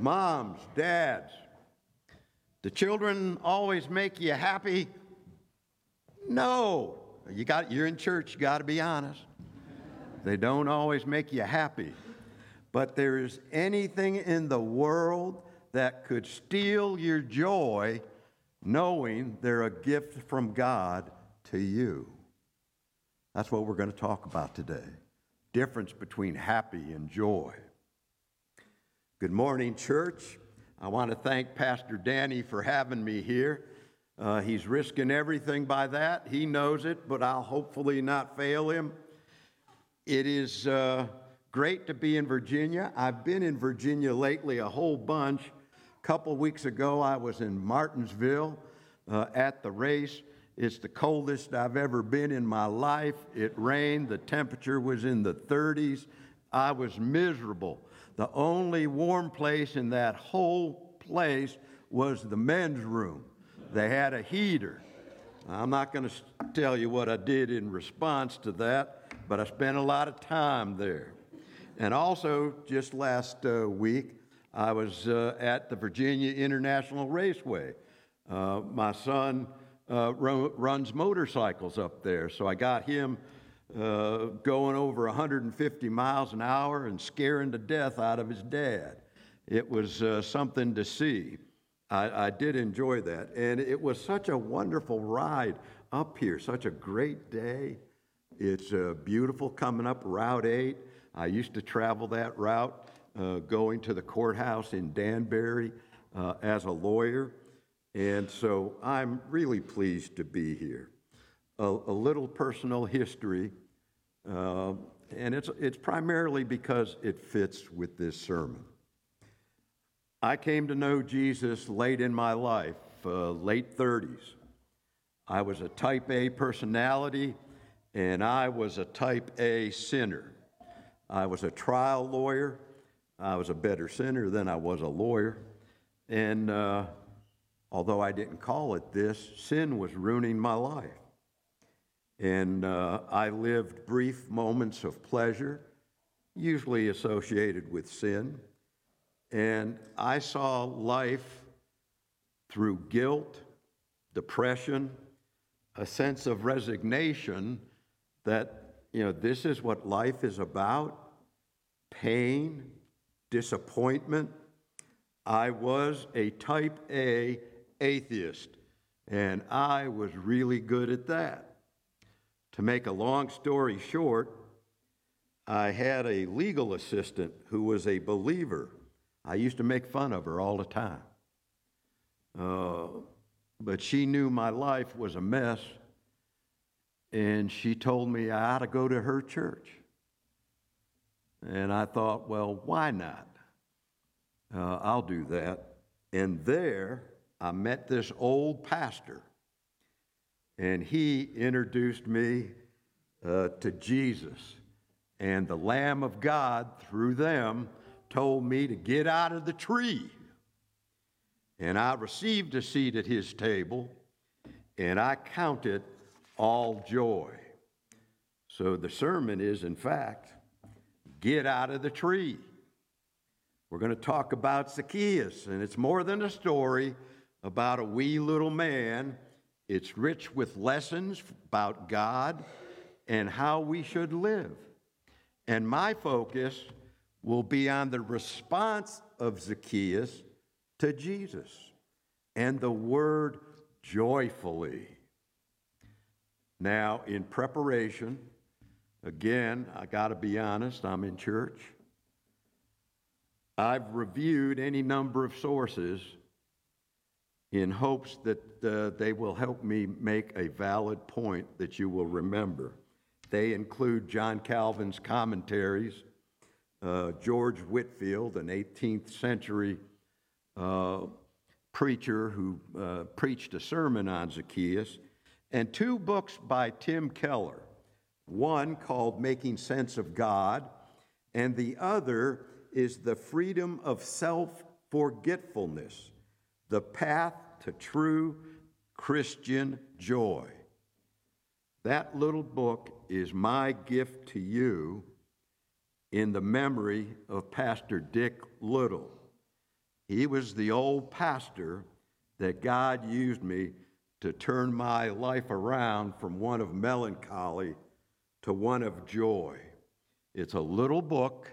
moms, dads, the children always make you happy? No. You got, you're in church, you got to be honest. They don't always make you happy. But there is anything in the world that could steal your joy knowing they're a gift from God to you. That's what we're going to talk about today. Difference between happy and joy. Good morning, church. I want to thank Pastor Danny for having me here. Uh, he's risking everything by that. He knows it, but I'll hopefully not fail him. It is uh, great to be in Virginia. I've been in Virginia lately a whole bunch. A couple weeks ago, I was in Martinsville uh, at the race. It's the coldest I've ever been in my life. It rained, the temperature was in the 30s. I was miserable. The only warm place in that whole place was the men's room. They had a heater. I'm not going to tell you what I did in response to that, but I spent a lot of time there. And also, just last uh, week, I was uh, at the Virginia International Raceway. Uh, my son uh, runs motorcycles up there, so I got him uh, going over 150 miles an hour and scaring the death out of his dad. It was uh, something to see. I, I, did enjoy that. And it was such a wonderful ride up here, such a great day. It's uh, beautiful coming up Route 8. I used to travel that route uh, going to the courthouse in Danbury uh, as a lawyer. And so I'm really pleased to be here. A, a little personal history uh, and it's, it's primarily because it fits with this sermon. I came to know Jesus late in my life, uh, late 30s. I was a type A personality, and I was a type A sinner. I was a trial lawyer. I was a better sinner than I was a lawyer. And uh, although I didn't call it this, sin was ruining my life. And uh, I lived brief moments of pleasure, usually associated with sin. And I saw life through guilt, depression, a sense of resignation that, you know, this is what life is about pain, disappointment. I was a type A atheist, and I was really good at that. To make a long story short, I had a legal assistant who was a believer. I used to make fun of her all the time. Uh, but she knew my life was a mess, and she told me I ought to go to her church. And I thought, well, why not? Uh, I'll do that. And there, I met this old pastor and he introduced me uh, to Jesus. And the Lamb of God, through them, told me to get out of the tree. And I received a seat at his table, and I counted all joy. So the sermon is, in fact, get out of the tree. We're going to talk about Zacchaeus, and it's more than a story about a wee little man it's rich with lessons about God and how we should live. And my focus will be on the response of Zacchaeus to Jesus and the word joyfully. Now, in preparation, again, I got to be honest, I'm in church. I've reviewed any number of sources in hopes that uh, they will help me make a valid point that you will remember. They include John Calvin's commentaries, uh, George Whitefield, an 18th century uh, preacher who uh, preached a sermon on Zacchaeus, and two books by Tim Keller one called Making Sense of God, and the other is The Freedom of Self Forgetfulness the path to true Christian joy. That little book is my gift to you in the memory of Pastor Dick Little. He was the old pastor that God used me to turn my life around from one of melancholy to one of joy. It's a little book,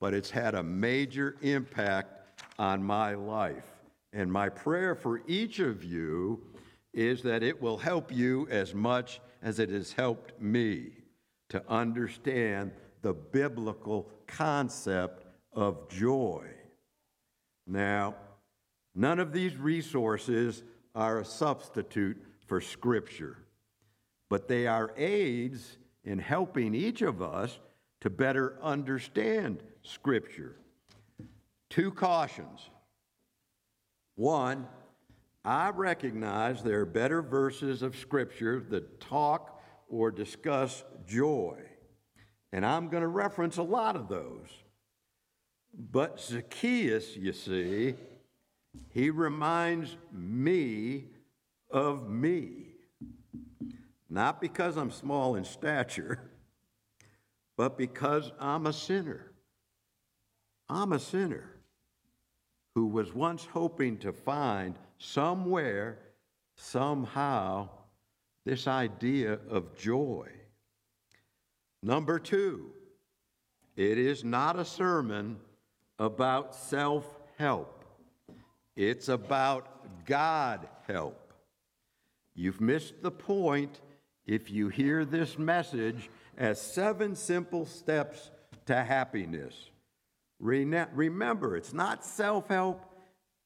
but it's had a major impact on my life. And my prayer for each of you is that it will help you as much as it has helped me to understand the biblical concept of joy. Now, none of these resources are a substitute for Scripture, but they are aids in helping each of us to better understand Scripture. Two cautions. One, I recognize there are better verses of Scripture that talk or discuss joy, and I'm going to reference a lot of those. But Zacchaeus, you see, he reminds me of me. Not because I'm small in stature, but because I'm a sinner. I'm a sinner who was once hoping to find somewhere, somehow, this idea of joy. Number two, it is not a sermon about self help, it's about God help. You've missed the point if you hear this message as seven simple steps to happiness. Remember, it's not self help,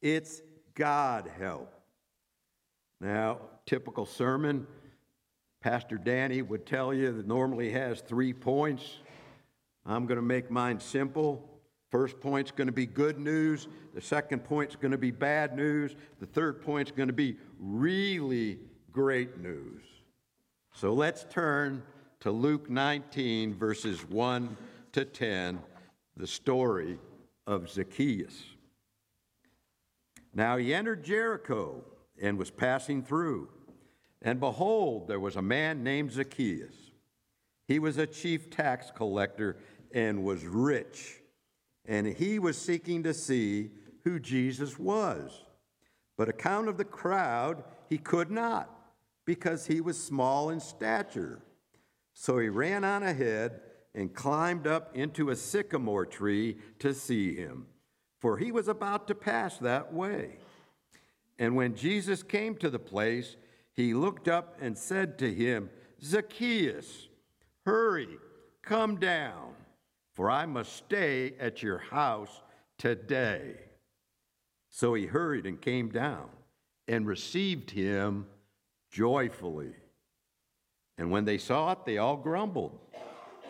it's God help. Now, typical sermon, Pastor Danny would tell you that normally has three points. I'm going to make mine simple. First point's going to be good news. The second point's going to be bad news. The third point's going to be really great news. So let's turn to Luke 19, verses 1 to 10, the story of Zacchaeus. Now he entered Jericho and was passing through. And behold, there was a man named Zacchaeus. He was a chief tax collector and was rich and he was seeking to see who Jesus was. But account of the crowd, he could not, because he was small in stature. So he ran on ahead and climbed up into a sycamore tree to see him, for he was about to pass that way. And when Jesus came to the place, he looked up and said to him, Zacchaeus, hurry, come down for I must stay at your house today. So he hurried and came down and received him joyfully. And when they saw it, they all grumbled.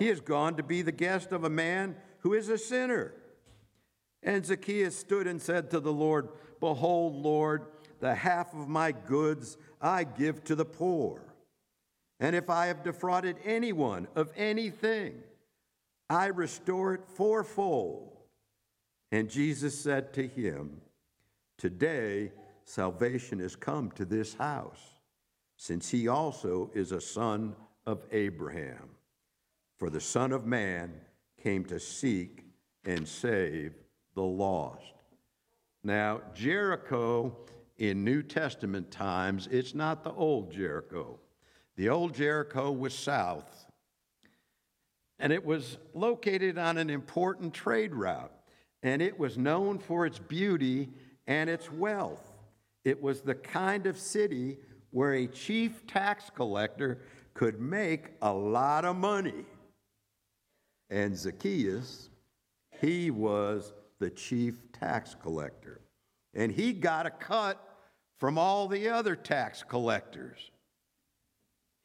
He has gone to be the guest of a man who is a sinner. And Zacchaeus stood and said to the Lord, Behold, Lord, the half of my goods I give to the poor. And if I have defrauded anyone of anything, I restore it fourfold. And Jesus said to him, Today salvation has come to this house, since he also is a son of Abraham. For the Son of Man came to seek and save the lost. Now, Jericho in New Testament times, it's not the old Jericho. The old Jericho was south and it was located on an important trade route, and it was known for its beauty and its wealth. It was the kind of city where a chief tax collector could make a lot of money. And Zacchaeus, he was the chief tax collector. And he got a cut from all the other tax collectors.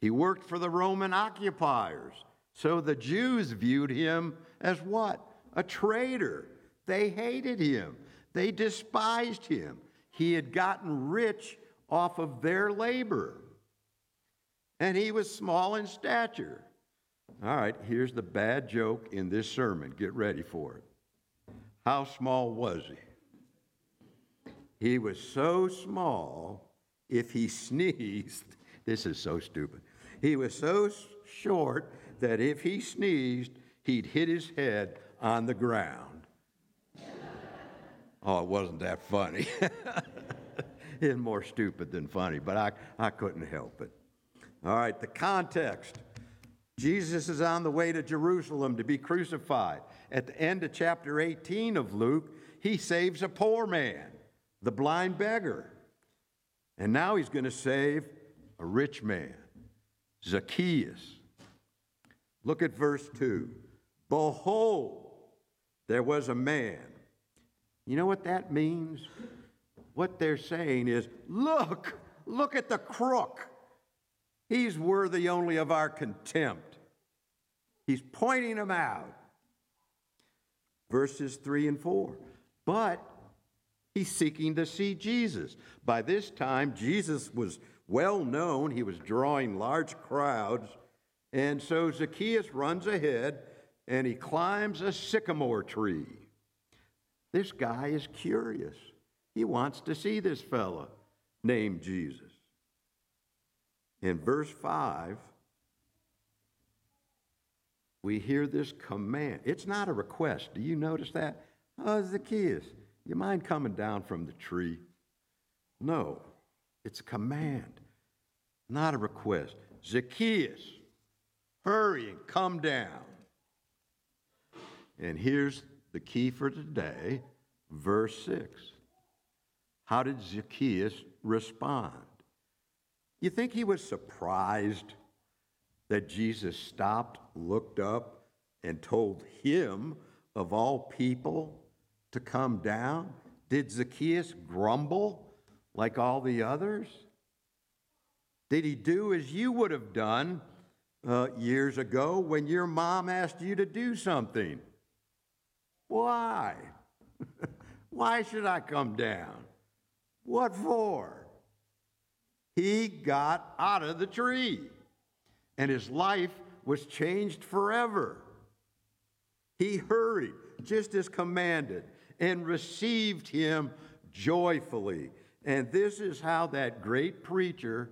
He worked for the Roman occupiers. So the Jews viewed him as what? A traitor. They hated him, they despised him. He had gotten rich off of their labor. And he was small in stature. All right, here's the bad joke in this sermon. Get ready for it. How small was he? He was so small, if he sneezed, this is so stupid. He was so short that if he sneezed, he'd hit his head on the ground. Oh, it wasn't that funny. it's more stupid than funny, but I, I couldn't help it. All right, the context. Jesus is on the way to Jerusalem to be crucified. At the end of chapter 18 of Luke, he saves a poor man, the blind beggar. And now he's going to save a rich man, Zacchaeus. Look at verse 2. Behold, there was a man. You know what that means? What they're saying is, look, look at the crook. He's worthy only of our contempt. He's pointing him out. Verses 3 and 4. But he's seeking to see Jesus. By this time, Jesus was well known, he was drawing large crowds. And so Zacchaeus runs ahead and he climbs a sycamore tree. This guy is curious. He wants to see this fella named Jesus. In verse 5, we hear this command. It's not a request. Do you notice that? Oh, Zacchaeus, you mind coming down from the tree? No, it's a command, not a request. Zacchaeus, hurry and come down. And here's the key for today, verse 6. How did Zacchaeus respond? You think he was surprised that Jesus stopped, looked up, and told him, of all people, to come down? Did Zacchaeus grumble like all the others? Did he do as you would have done uh, years ago when your mom asked you to do something? Why? Why should I come down? What for? He got out of the tree, and his life was changed forever. He hurried, just as commanded, and received him joyfully. And this is how that great preacher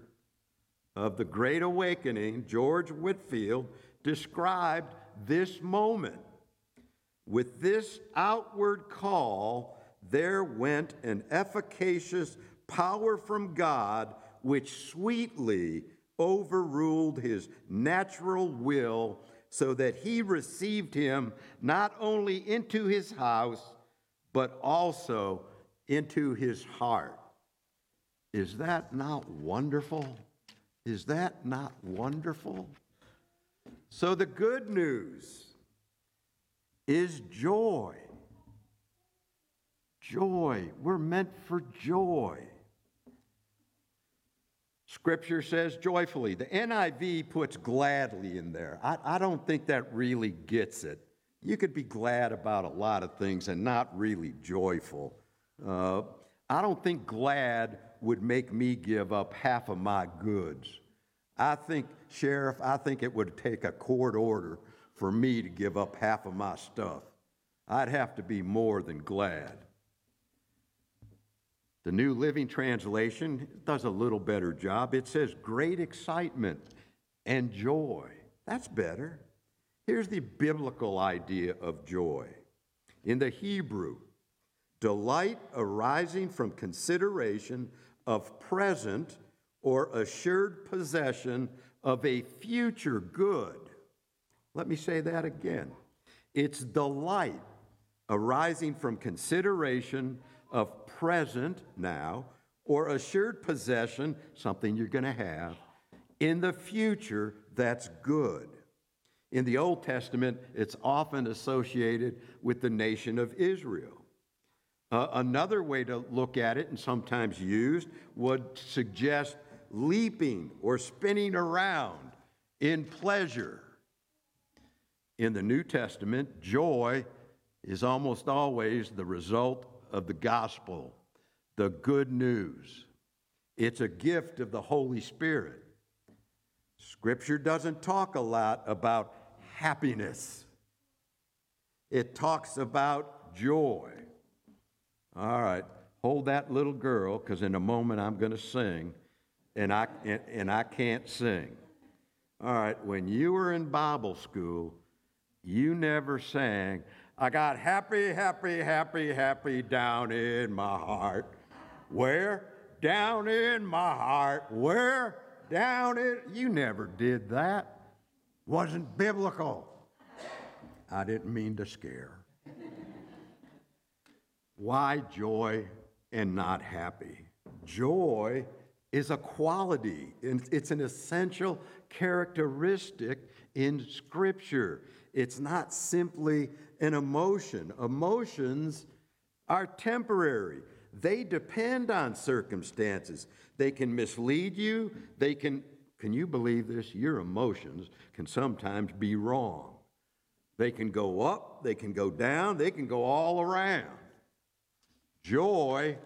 of the Great Awakening, George Whitefield, described this moment. With this outward call, there went an efficacious power from God which sweetly overruled his natural will so that he received him not only into his house, but also into his heart. Is that not wonderful? Is that not wonderful? So, the good news is joy. Joy. We're meant for joy. Scripture says joyfully. The NIV puts gladly in there. I, I, don't think that really gets it. You could be glad about a lot of things and not really joyful. Uh, I don't think glad would make me give up half of my goods. I think, Sheriff, I think it would take a court order for me to give up half of my stuff. I'd have to be more than glad. The New Living Translation does a little better job. It says great excitement and joy. That's better. Here's the biblical idea of joy. In the Hebrew, delight arising from consideration of present or assured possession of a future good let me say that again. It's delight arising from consideration of present now or assured possession, something you're going to have, in the future that's good. In the Old Testament, it's often associated with the nation of Israel. Uh, another way to look at it, and sometimes used, would suggest leaping or spinning around in pleasure in the New Testament, joy is almost always the result of the gospel, the good news. It's a gift of the Holy Spirit. Scripture doesn't talk a lot about happiness, it talks about joy. All right, hold that little girl because in a moment I'm going to sing, and I, and, and I can't sing. All right, when you were in Bible school, you never sang, I got happy, happy, happy, happy down in my heart. Where? Down in my heart. Where? Down in. You never did that. Wasn't biblical. I didn't mean to scare. Why joy and not happy? Joy is a quality, it's an essential characteristic in Scripture. It's not simply an emotion. Emotions are temporary, they depend on circumstances. They can mislead you, they can, can you believe this? Your emotions can sometimes be wrong. They can go up, they can go down, they can go all around. Joy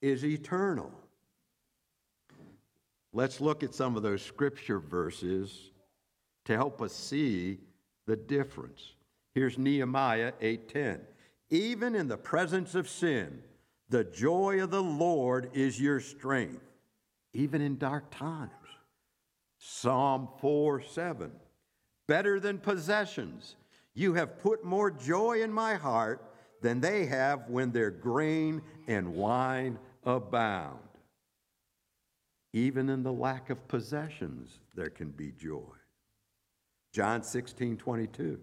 is eternal. Let's look at some of those scripture verses to help us see the difference. Here's Nehemiah 8:10. Even in the presence of sin, the joy of the Lord is your strength, even in dark times. Psalm 4 7. Better than possessions, you have put more joy in my heart than they have when their grain and wine abound. Even in the lack of possessions, there can be joy. John 16, 22.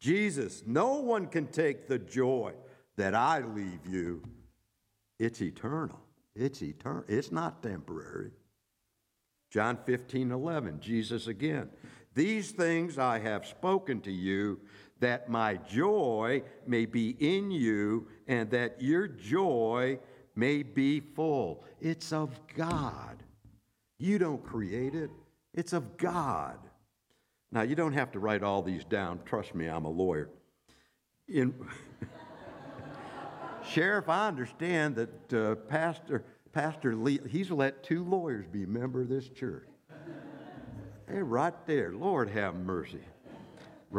Jesus, no one can take the joy that I leave you. It's eternal. It's eternal. It's not temporary. John 15, 11. Jesus again. These things I have spoken to you that my joy may be in you and that your joy may be full. It's of God. You don't create it, it's of God. Now, you don't have to write all these down. Trust me, I'm a lawyer. In Sheriff, I understand that uh, Pastor, Pastor Lee, he's let two lawyers be a member of this church. Hey, right there. Lord have mercy.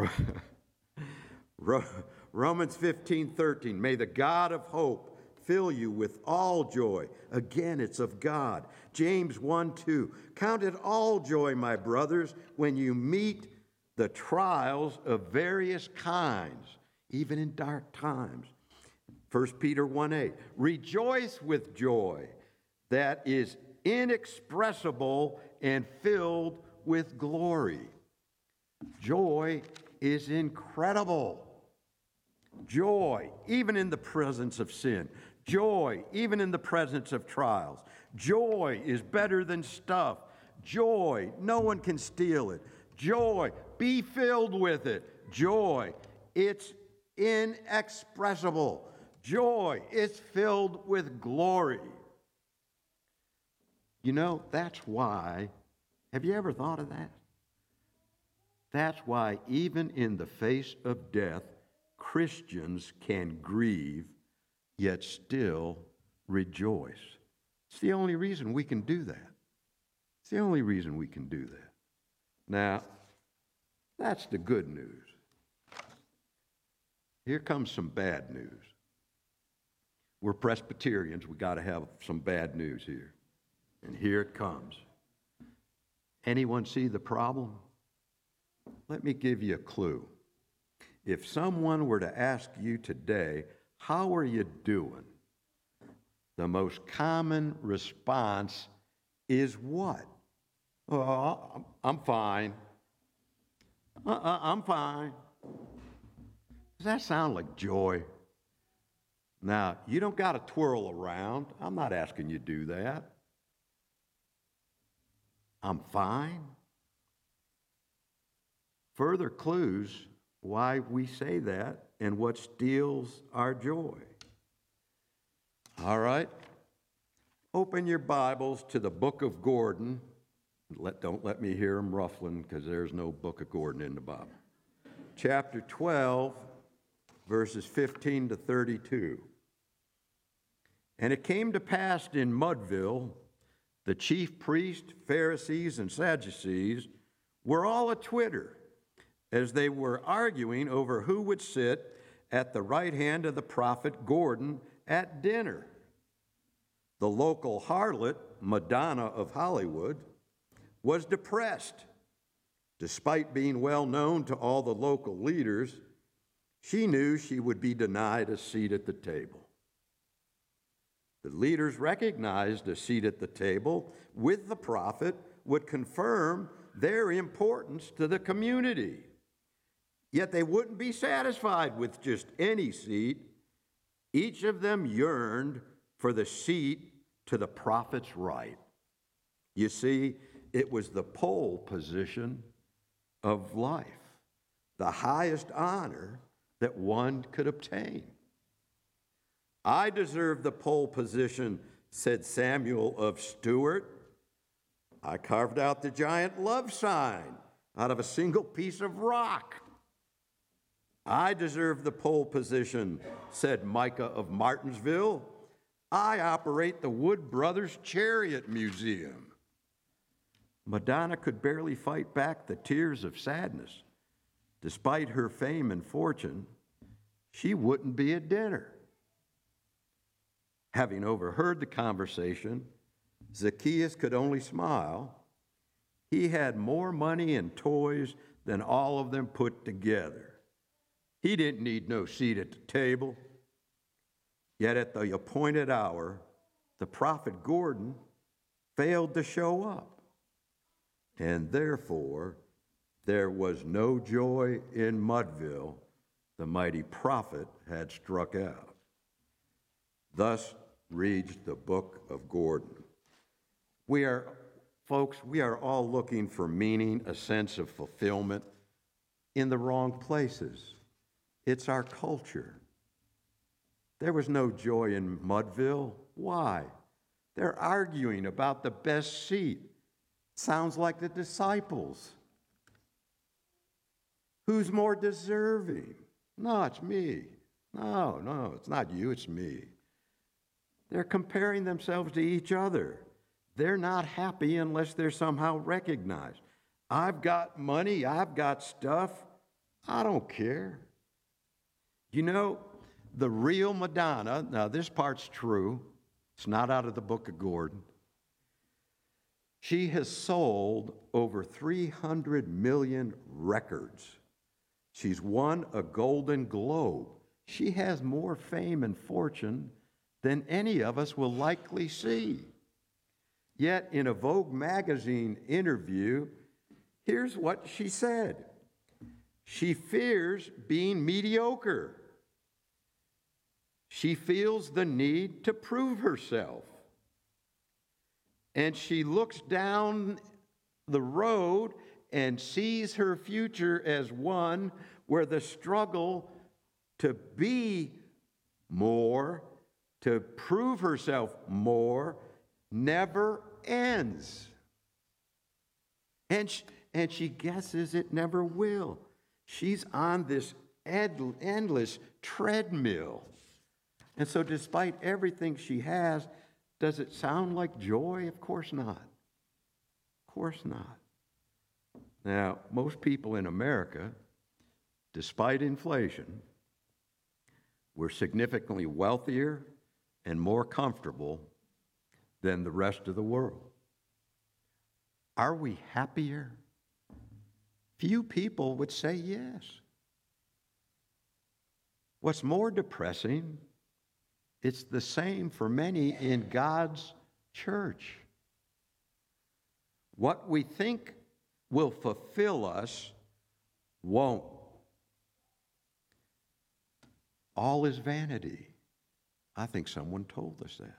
Romans 15, 13. May the God of hope fill you with all joy. Again, it's of God. James 1, 2. Count it all joy, my brothers, when you meet the trials of various kinds, even in dark times. 1 Peter 1, 8. Rejoice with joy that is inexpressible and filled with glory. Joy is incredible. Joy, even in the presence of sin. Joy, even in the presence of trials. Joy is better than stuff. Joy, no one can steal it. Joy, be filled with it. Joy, it's inexpressible. Joy, it's filled with glory. You know, that's why. Have you ever thought of that? That's why, even in the face of death, Christians can grieve, yet still rejoice. It's the only reason we can do that. It's the only reason we can do that. Now, that's the good news. Here comes some bad news. We're Presbyterians, we got to have some bad news here. And here it comes. Anyone see the problem? Let me give you a clue. If someone were to ask you today, How are you doing? the most common response is what? Oh, I'm fine. Uh-uh, I'm fine. Does that sound like joy? Now, you don't got to twirl around. I'm not asking you to do that. I'm fine. Further clues why we say that and what steals our joy. All right? Open your Bibles to the book of Gordon. Let, don't let me hear them ruffling because there's no book of Gordon in the Bible. Chapter 12, verses 15 to 32. And it came to pass in Mudville, the chief priests, Pharisees, and Sadducees were all a twitter as they were arguing over who would sit at the right hand of the prophet Gordon at dinner. The local harlot, Madonna of Hollywood, was depressed. Despite being well known to all the local leaders, she knew she would be denied a seat at the table. The leaders recognized a seat at the table with the prophet would confirm their importance to the community. Yet they wouldn't be satisfied with just any seat. Each of them yearned for the seat to the prophet's right. You see, it was the pole position of life, the highest honor that one could obtain. I deserve the pole position, said Samuel of Stuart. I carved out the giant love sign out of a single piece of rock. I deserve the pole position, said Micah of Martinsville. I operate the Wood Brothers Chariot Museum. Madonna could barely fight back the tears of sadness. Despite her fame and fortune, she wouldn't be at dinner. Having overheard the conversation, Zacchaeus could only smile. He had more money and toys than all of them put together. He didn't need no seat at the table. Yet at the appointed hour, the prophet Gordon failed to show up. And therefore, there was no joy in Mudville, the mighty prophet had struck out. Thus reads the book of Gordon. We are, folks, we are all looking for meaning, a sense of fulfillment in the wrong places. It's our culture. There was no joy in Mudville. Why? They're arguing about the best seat. Sounds like the disciples. Who's more deserving? No, it's me. No, no, it's not you, it's me. They're comparing themselves to each other. They're not happy unless they're somehow recognized. I've got money, I've got stuff. I don't care. You know, the real Madonna, now this part's true, it's not out of the book of Gordon. She has sold over 300 million records. She's won a Golden Globe. She has more fame and fortune than any of us will likely see. Yet, in a Vogue magazine interview, here's what she said She fears being mediocre. She feels the need to prove herself. And she looks down the road and sees her future as one where the struggle to be more, to prove herself more, never ends. And she, and she guesses it never will. She's on this endless treadmill and so, despite everything she has, does it sound like joy? Of course not. Of course not. Now, most people in America, despite inflation, we're significantly wealthier and more comfortable than the rest of the world. Are we happier? Few people would say yes. What's more depressing it's the same for many in God's church. What we think will fulfill us won't. All is vanity. I think someone told us that.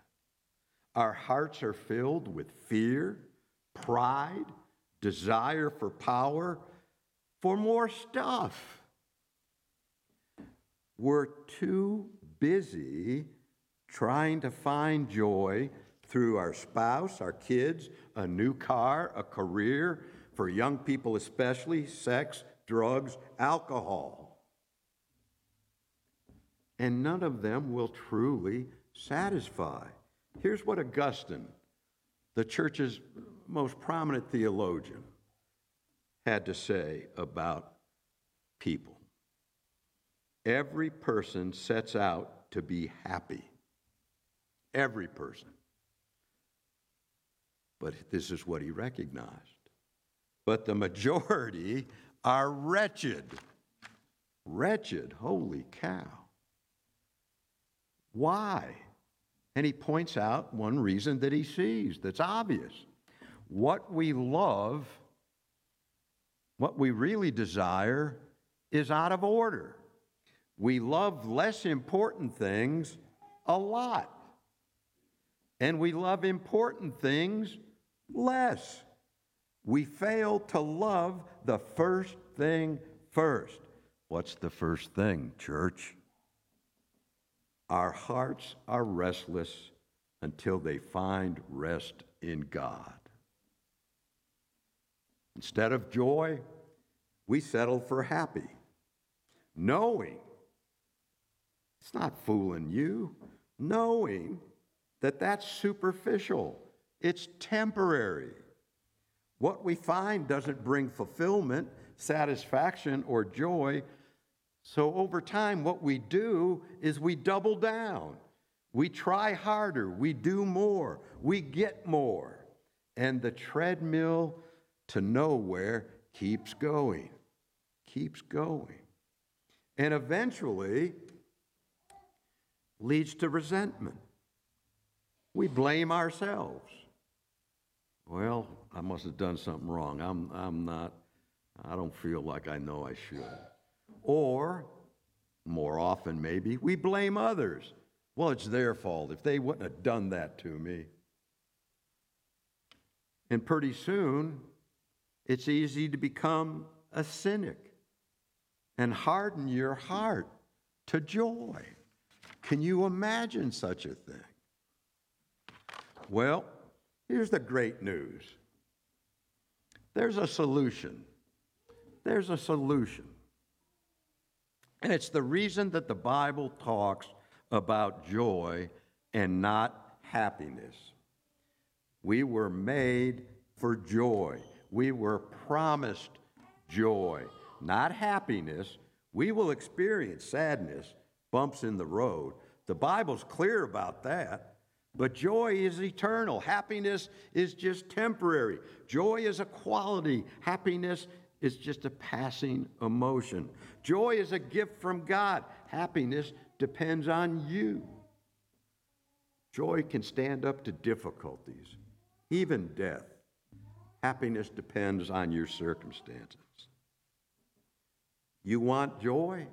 Our hearts are filled with fear, pride, desire for power, for more stuff. We're too busy trying to find joy through our spouse, our kids, a new car, a career, for young people especially, sex, drugs, alcohol. And none of them will truly satisfy. Here's what Augustine, the church's most prominent theologian, had to say about people. Every person sets out to be happy every person. But this is what he recognized. But the majority are wretched. Wretched, holy cow. Why? And he points out one reason that he sees that's obvious. What we love, what we really desire, is out of order. We love less important things a lot, and we love important things less. We fail to love the first thing first. What's the first thing, church? Our hearts are restless until they find rest in God. Instead of joy, we settle for happy, knowing it's not fooling you, knowing that that's superficial, it's temporary. What we find doesn't bring fulfillment, satisfaction, or joy. So over time, what we do is we double down. We try harder. We do more. We get more. And the treadmill to nowhere keeps going, keeps going. And eventually leads to resentment. We blame ourselves. Well, I must have done something wrong. I'm, I'm not, I don't feel like I know I should. Or, more often maybe, we blame others. Well, it's their fault if they wouldn't have done that to me. And pretty soon, it's easy to become a cynic and harden your heart to joy. Can you imagine such a thing? Well, here's the great news there's a solution. There's a solution. And it's the reason that the Bible talks about joy and not happiness. We were made for joy. We were promised joy, not happiness. We will experience sadness, bumps in the road. The Bible's clear about that. But joy is eternal. Happiness is just temporary. Joy is a quality. Happiness is just a passing emotion. Joy is a gift from God. Happiness depends on you. Joy can stand up to difficulties, even death. Happiness depends on your circumstances. You want joy?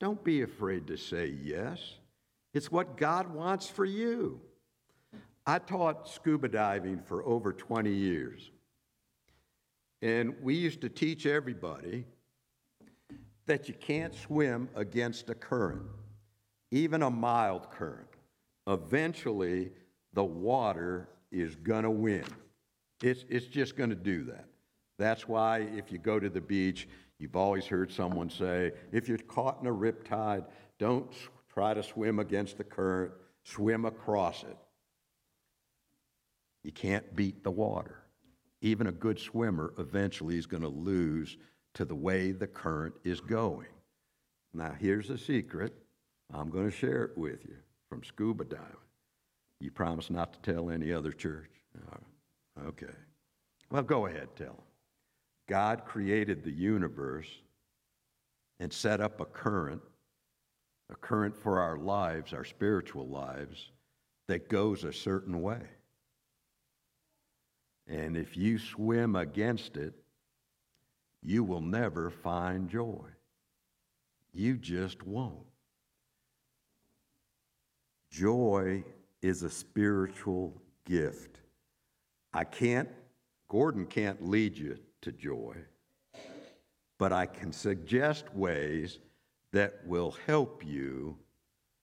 Don't be afraid to say yes. It's what God wants for you. I taught scuba diving for over 20 years. And we used to teach everybody that you can't swim against a current, even a mild current. Eventually, the water is going to win. It's, it's just going to do that. That's why if you go to the beach, you've always heard someone say, if you're caught in a riptide, don't try to swim against the current, swim across it. You can't beat the water. Even a good swimmer eventually is going to lose to the way the current is going. Now, here's a secret. I'm going to share it with you from scuba diving. You promise not to tell any other church? Okay. Well, go ahead, tell them. God created the universe and set up a current, a current for our lives, our spiritual lives, that goes a certain way. And if you swim against it, you will never find joy. You just won't. Joy is a spiritual gift. I can't, Gordon can't lead you to joy, but I can suggest ways that will help you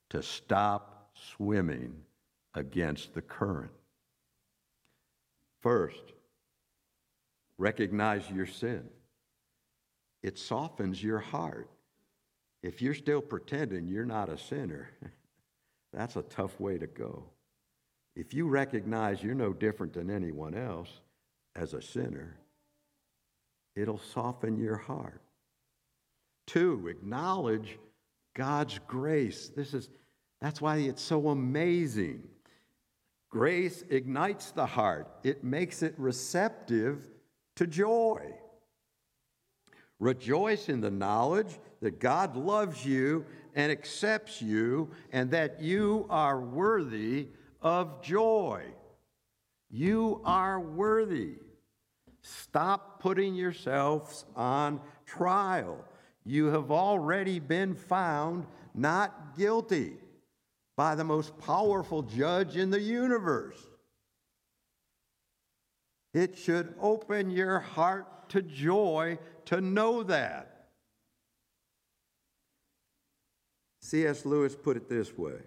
to stop swimming against the current. First, recognize your sin. It softens your heart. If you're still pretending you're not a sinner, that's a tough way to go. If you recognize you're no different than anyone else as a sinner, it'll soften your heart. Two, acknowledge God's grace. This is that's why it's so amazing. Grace ignites the heart, it makes it receptive to joy. Rejoice in the knowledge that God loves you and accepts you and that you are worthy of joy. You are worthy. Stop putting yourselves on trial. You have already been found not guilty by the most powerful judge in the universe. It should open your heart to joy to know that. C.S. Lewis put it this way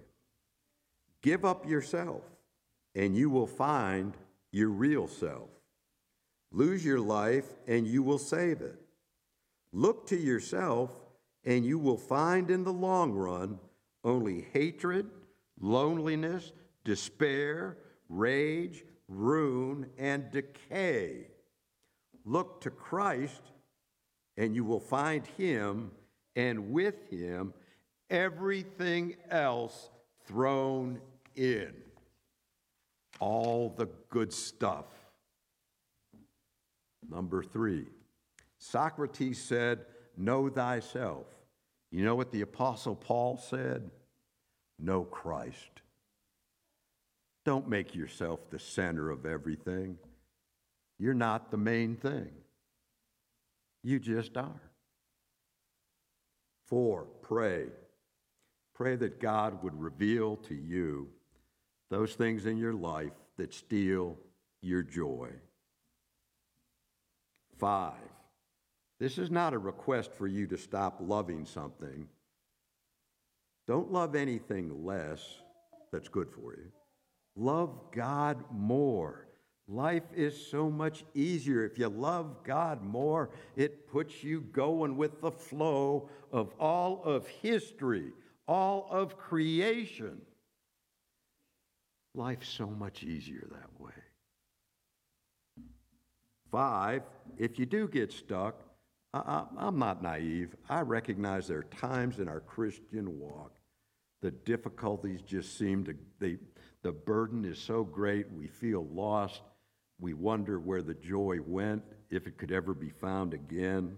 Give up yourself, and you will find your real self. Lose your life, and you will save it. Look to yourself, and you will find in the long run only hatred, loneliness, despair, rage, ruin, and decay. Look to Christ, and you will find Him, and with Him, everything else thrown in. All the good stuff. Number three, Socrates said, Know thyself. You know what the Apostle Paul said? Know Christ. Don't make yourself the center of everything. You're not the main thing. You just are. Four, pray. Pray that God would reveal to you those things in your life that steal your joy. Five, this is not a request for you to stop loving something. Don't love anything less that's good for you. Love God more. Life is so much easier. If you love God more, it puts you going with the flow of all of history, all of creation. Life's so much easier that way. Five, if you do get stuck, I, am not naive. I recognize there are times in our Christian walk the difficulties just seem to, they, the burden is so great, we feel lost. We wonder where the joy went, if it could ever be found again.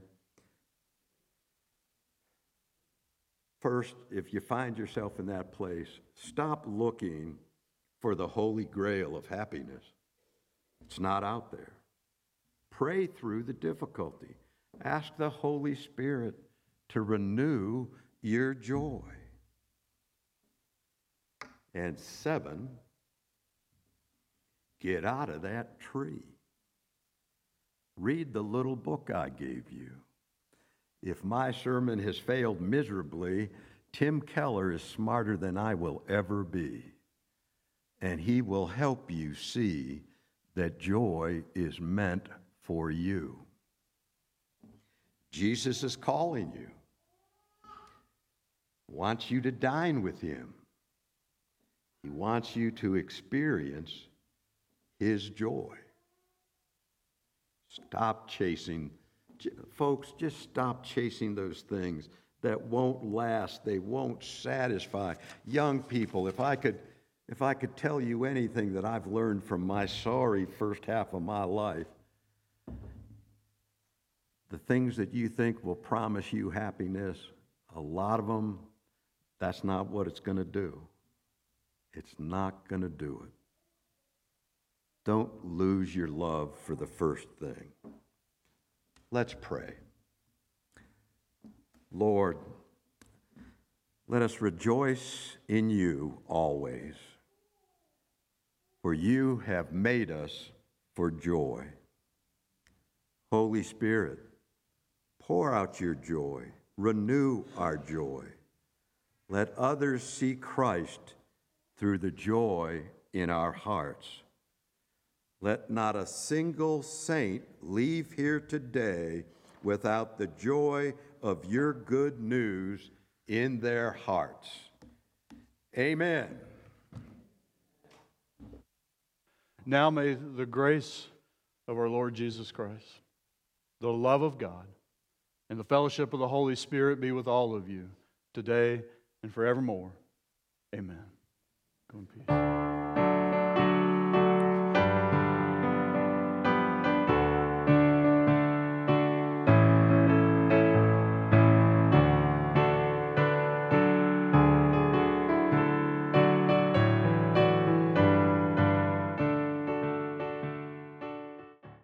First, if you find yourself in that place, stop looking for the holy grail of happiness. It's not out there. Pray through the difficulty. Ask the Holy Spirit to renew your joy. And seven, Get out of that tree. Read the little book I gave you. If my sermon has failed miserably, Tim Keller is smarter than I will ever be. And he will help you see that joy is meant for you. Jesus is calling you, wants you to dine with him. He wants you to experience his joy. Stop chasing, folks, just stop chasing those things that won't last, they won't satisfy. Young people, if I could if I could tell you anything that I've learned from my sorry first half of my life, the things that you think will promise you happiness, a lot of them, that's not what it's going to do. It's not going to do it. Don't lose your love for the first thing. Let's pray. Lord, let us rejoice in you always, for you have made us for joy. Holy Spirit, pour out your joy, renew our joy. Let others see Christ through the joy in our hearts. Let not a single saint leave here today without the joy of your good news in their hearts. Amen. Now may the grace of our Lord Jesus Christ, the love of God, and the fellowship of the Holy Spirit be with all of you today and forevermore. Amen. Go in peace.